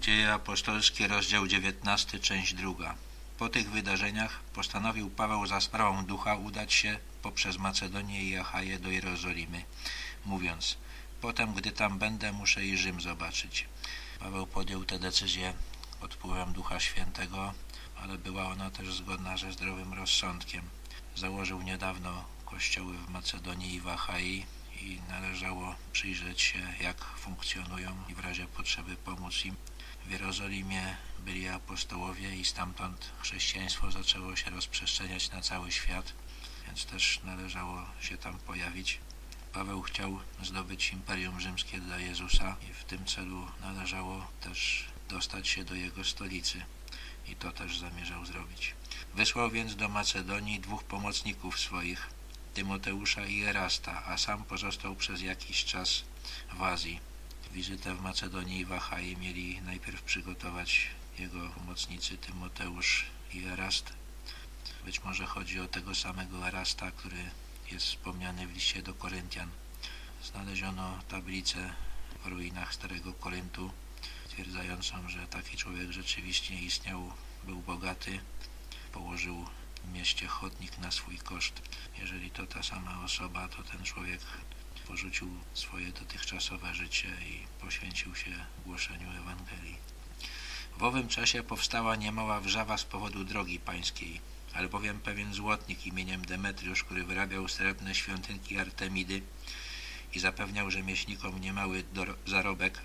Dzieje apostolskie, rozdział 19, część druga. Po tych wydarzeniach postanowił Paweł za sprawą ducha udać się poprzez Macedonię i Achaję do Jerozolimy, mówiąc, potem gdy tam będę, muszę i Rzym zobaczyć. Paweł podjął tę decyzję pod wpływem Ducha Świętego, ale była ona też zgodna ze zdrowym rozsądkiem. Założył niedawno kościoły w Macedonii i w Achai i należało przyjrzeć się, jak funkcjonują i w razie potrzeby pomóc im. W Jerozolimie byli apostołowie i stamtąd chrześcijaństwo zaczęło się rozprzestrzeniać na cały świat, więc też należało się tam pojawić. Paweł chciał zdobyć Imperium Rzymskie dla Jezusa i w tym celu należało też dostać się do jego stolicy i to też zamierzał zrobić. Wysłał więc do Macedonii dwóch pomocników swoich, Tymoteusza i Erasta, a sam pozostał przez jakiś czas w Azji. Wizytę w Macedonii i w Achai mieli najpierw przygotować jego pomocnicy Tymoteusz i Erast. Być może chodzi o tego samego Erasta, który jest wspomniany w liście do Koryntian. Znaleziono tablicę w ruinach Starego Koryntu, stwierdzającą, że taki człowiek rzeczywiście istniał, był bogaty, położył w mieście chodnik na swój koszt. Jeżeli to ta sama osoba, to ten człowiek porzucił swoje dotychczasowe życie i poświęcił się głoszeniu Ewangelii. W owym czasie powstała niemała wrzawa z powodu drogi pańskiej, albowiem pewien złotnik imieniem Demetriusz, który wyrabiał srebrne świątynki Artemidy i zapewniał rzemieślnikom niemały zarobek,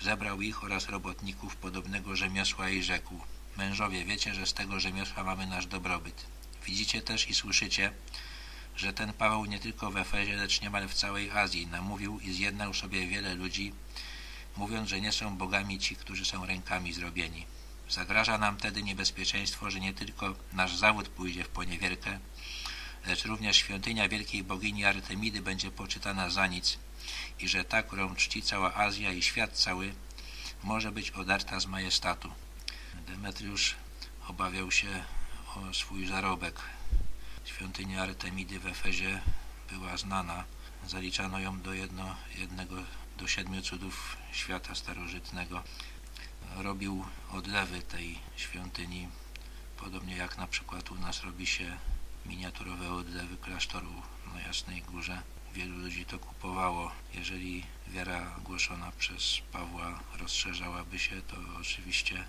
zebrał ich oraz robotników podobnego rzemiosła i rzekł Mężowie, wiecie, że z tego rzemiosła mamy nasz dobrobyt. Widzicie też i słyszycie, że ten Paweł nie tylko w Efezie, lecz niemal w całej Azji namówił i zjednał sobie wiele ludzi, mówiąc, że nie są bogami ci, którzy są rękami zrobieni. Zagraża nam tedy niebezpieczeństwo, że nie tylko nasz zawód pójdzie w poniewierkę, lecz również świątynia wielkiej bogini Artemidy będzie poczytana za nic i że ta, którą czci cała Azja i świat cały, może być odarta z majestatu. Demetriusz obawiał się o swój zarobek. Świątynia Artemidy w Efezie była znana. Zaliczano ją do jedno, jednego do siedmiu cudów świata starożytnego. Robił odlewy tej świątyni, podobnie jak na przykład u nas robi się miniaturowe odlewy klasztoru na Jasnej Górze. Wielu ludzi to kupowało. Jeżeli wiara głoszona przez Pawła rozszerzałaby się, to oczywiście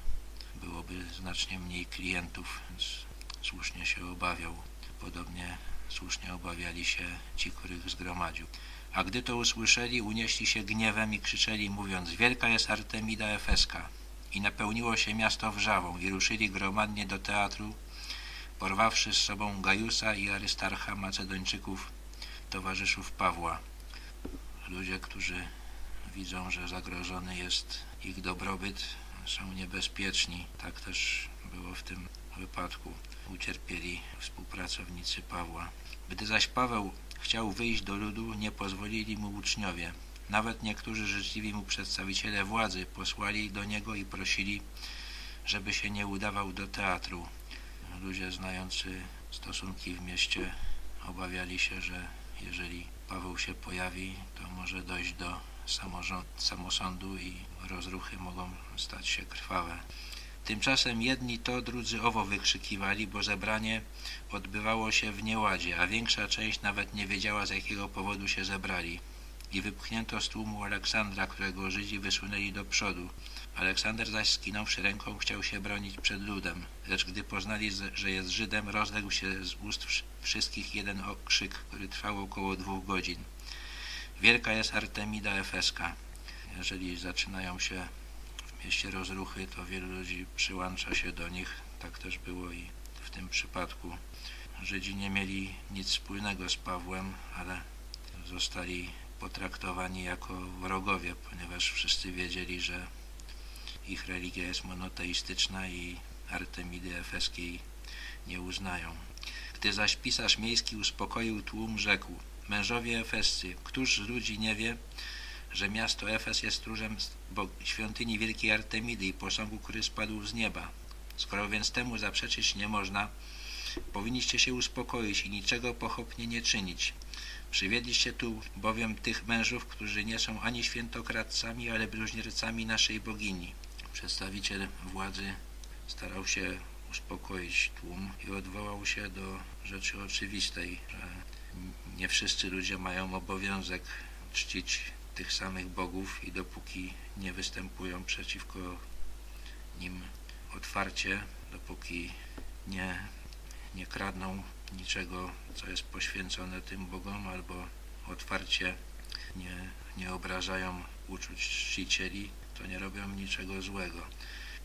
byłoby znacznie mniej klientów, więc słusznie się obawiał. Podobnie słusznie obawiali się ci, których zgromadził. A gdy to usłyszeli, unieśli się gniewem i krzyczeli, mówiąc, wielka jest Artemida Efeska. I napełniło się miasto wrzawą i ruszyli gromadnie do teatru, porwawszy z sobą Gajusa i Arystarcha Macedończyków, towarzyszów Pawła. Ludzie, którzy widzą, że zagrożony jest ich dobrobyt, są niebezpieczni. Tak też było w tym wypadku. Ucierpieli współpracownicy Pawła. Gdy zaś Paweł chciał wyjść do ludu, nie pozwolili mu uczniowie. Nawet niektórzy życzliwi mu przedstawiciele władzy posłali do niego i prosili, żeby się nie udawał do teatru. Ludzie znający stosunki w mieście obawiali się, że jeżeli Paweł się pojawi, to może dojść do samosądu i rozruchy mogą stać się krwawe. Tymczasem jedni to, drudzy owo wykrzykiwali, bo zebranie odbywało się w nieładzie, a większa część nawet nie wiedziała z jakiego powodu się zebrali. I wypchnięto z tłumu Aleksandra, którego Żydzi wysunęli do przodu. Aleksander zaś skinąwszy ręką chciał się bronić przed ludem, lecz gdy poznali, że jest Żydem, rozległ się z ust wszystkich jeden okrzyk, który trwał około dwóch godzin. Wielka jest Artemida Efeska. Jeżeli zaczynają się mieście rozruchy, to wielu ludzi przyłącza się do nich. Tak też było i w tym przypadku. Żydzi nie mieli nic wspólnego z Pawłem, ale zostali potraktowani jako wrogowie, ponieważ wszyscy wiedzieli, że ich religia jest monoteistyczna i Artemidy Efeskiej nie uznają. Gdy zaś pisarz miejski uspokoił tłum, rzekł Mężowie Efescy, któż z ludzi nie wie, że miasto Efes jest stróżem świątyni wielkiej Artemidy i posągu, który spadł z nieba. Skoro więc temu zaprzeczyć nie można, powinniście się uspokoić i niczego pochopnie nie czynić. Przywiedliście tu bowiem tych mężów, którzy nie są ani świętokradcami, ale bluźniercami naszej bogini. Przedstawiciel władzy starał się uspokoić tłum i odwołał się do rzeczy oczywistej, że nie wszyscy ludzie mają obowiązek czcić tych samych bogów i dopóki nie występują przeciwko nim otwarcie, dopóki nie, nie kradną niczego, co jest poświęcone tym bogom, albo otwarcie nie, nie obrażają uczuć czcicieli, to nie robią niczego złego.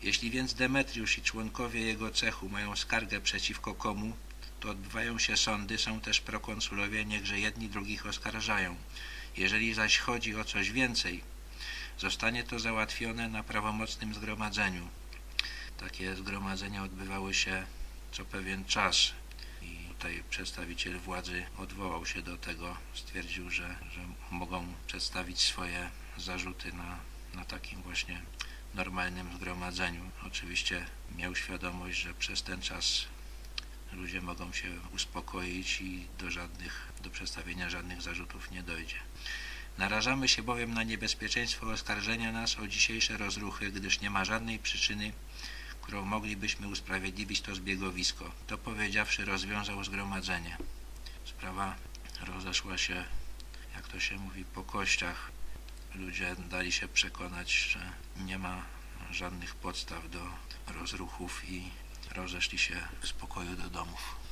Jeśli więc Demetriusz i członkowie jego cechu mają skargę przeciwko komu, to odbywają się sądy, są też prokonsulowie, niechże jedni drugich oskarżają. Jeżeli zaś chodzi o coś więcej, zostanie to załatwione na prawomocnym zgromadzeniu. Takie zgromadzenia odbywały się co pewien czas i tutaj przedstawiciel władzy odwołał się do tego, stwierdził, że, że mogą przedstawić swoje zarzuty na, na takim właśnie normalnym zgromadzeniu. Oczywiście miał świadomość, że przez ten czas ludzie mogą się uspokoić i do żadnych, do przedstawienia żadnych zarzutów nie dojdzie. Narażamy się bowiem na niebezpieczeństwo oskarżenia nas o dzisiejsze rozruchy, gdyż nie ma żadnej przyczyny, którą moglibyśmy usprawiedliwić to zbiegowisko. To powiedziawszy rozwiązał zgromadzenie. Sprawa rozeszła się, jak to się mówi, po kościach. Ludzie dali się przekonać, że nie ma żadnych podstaw do rozruchów i rozeszli się w spokoju do domów.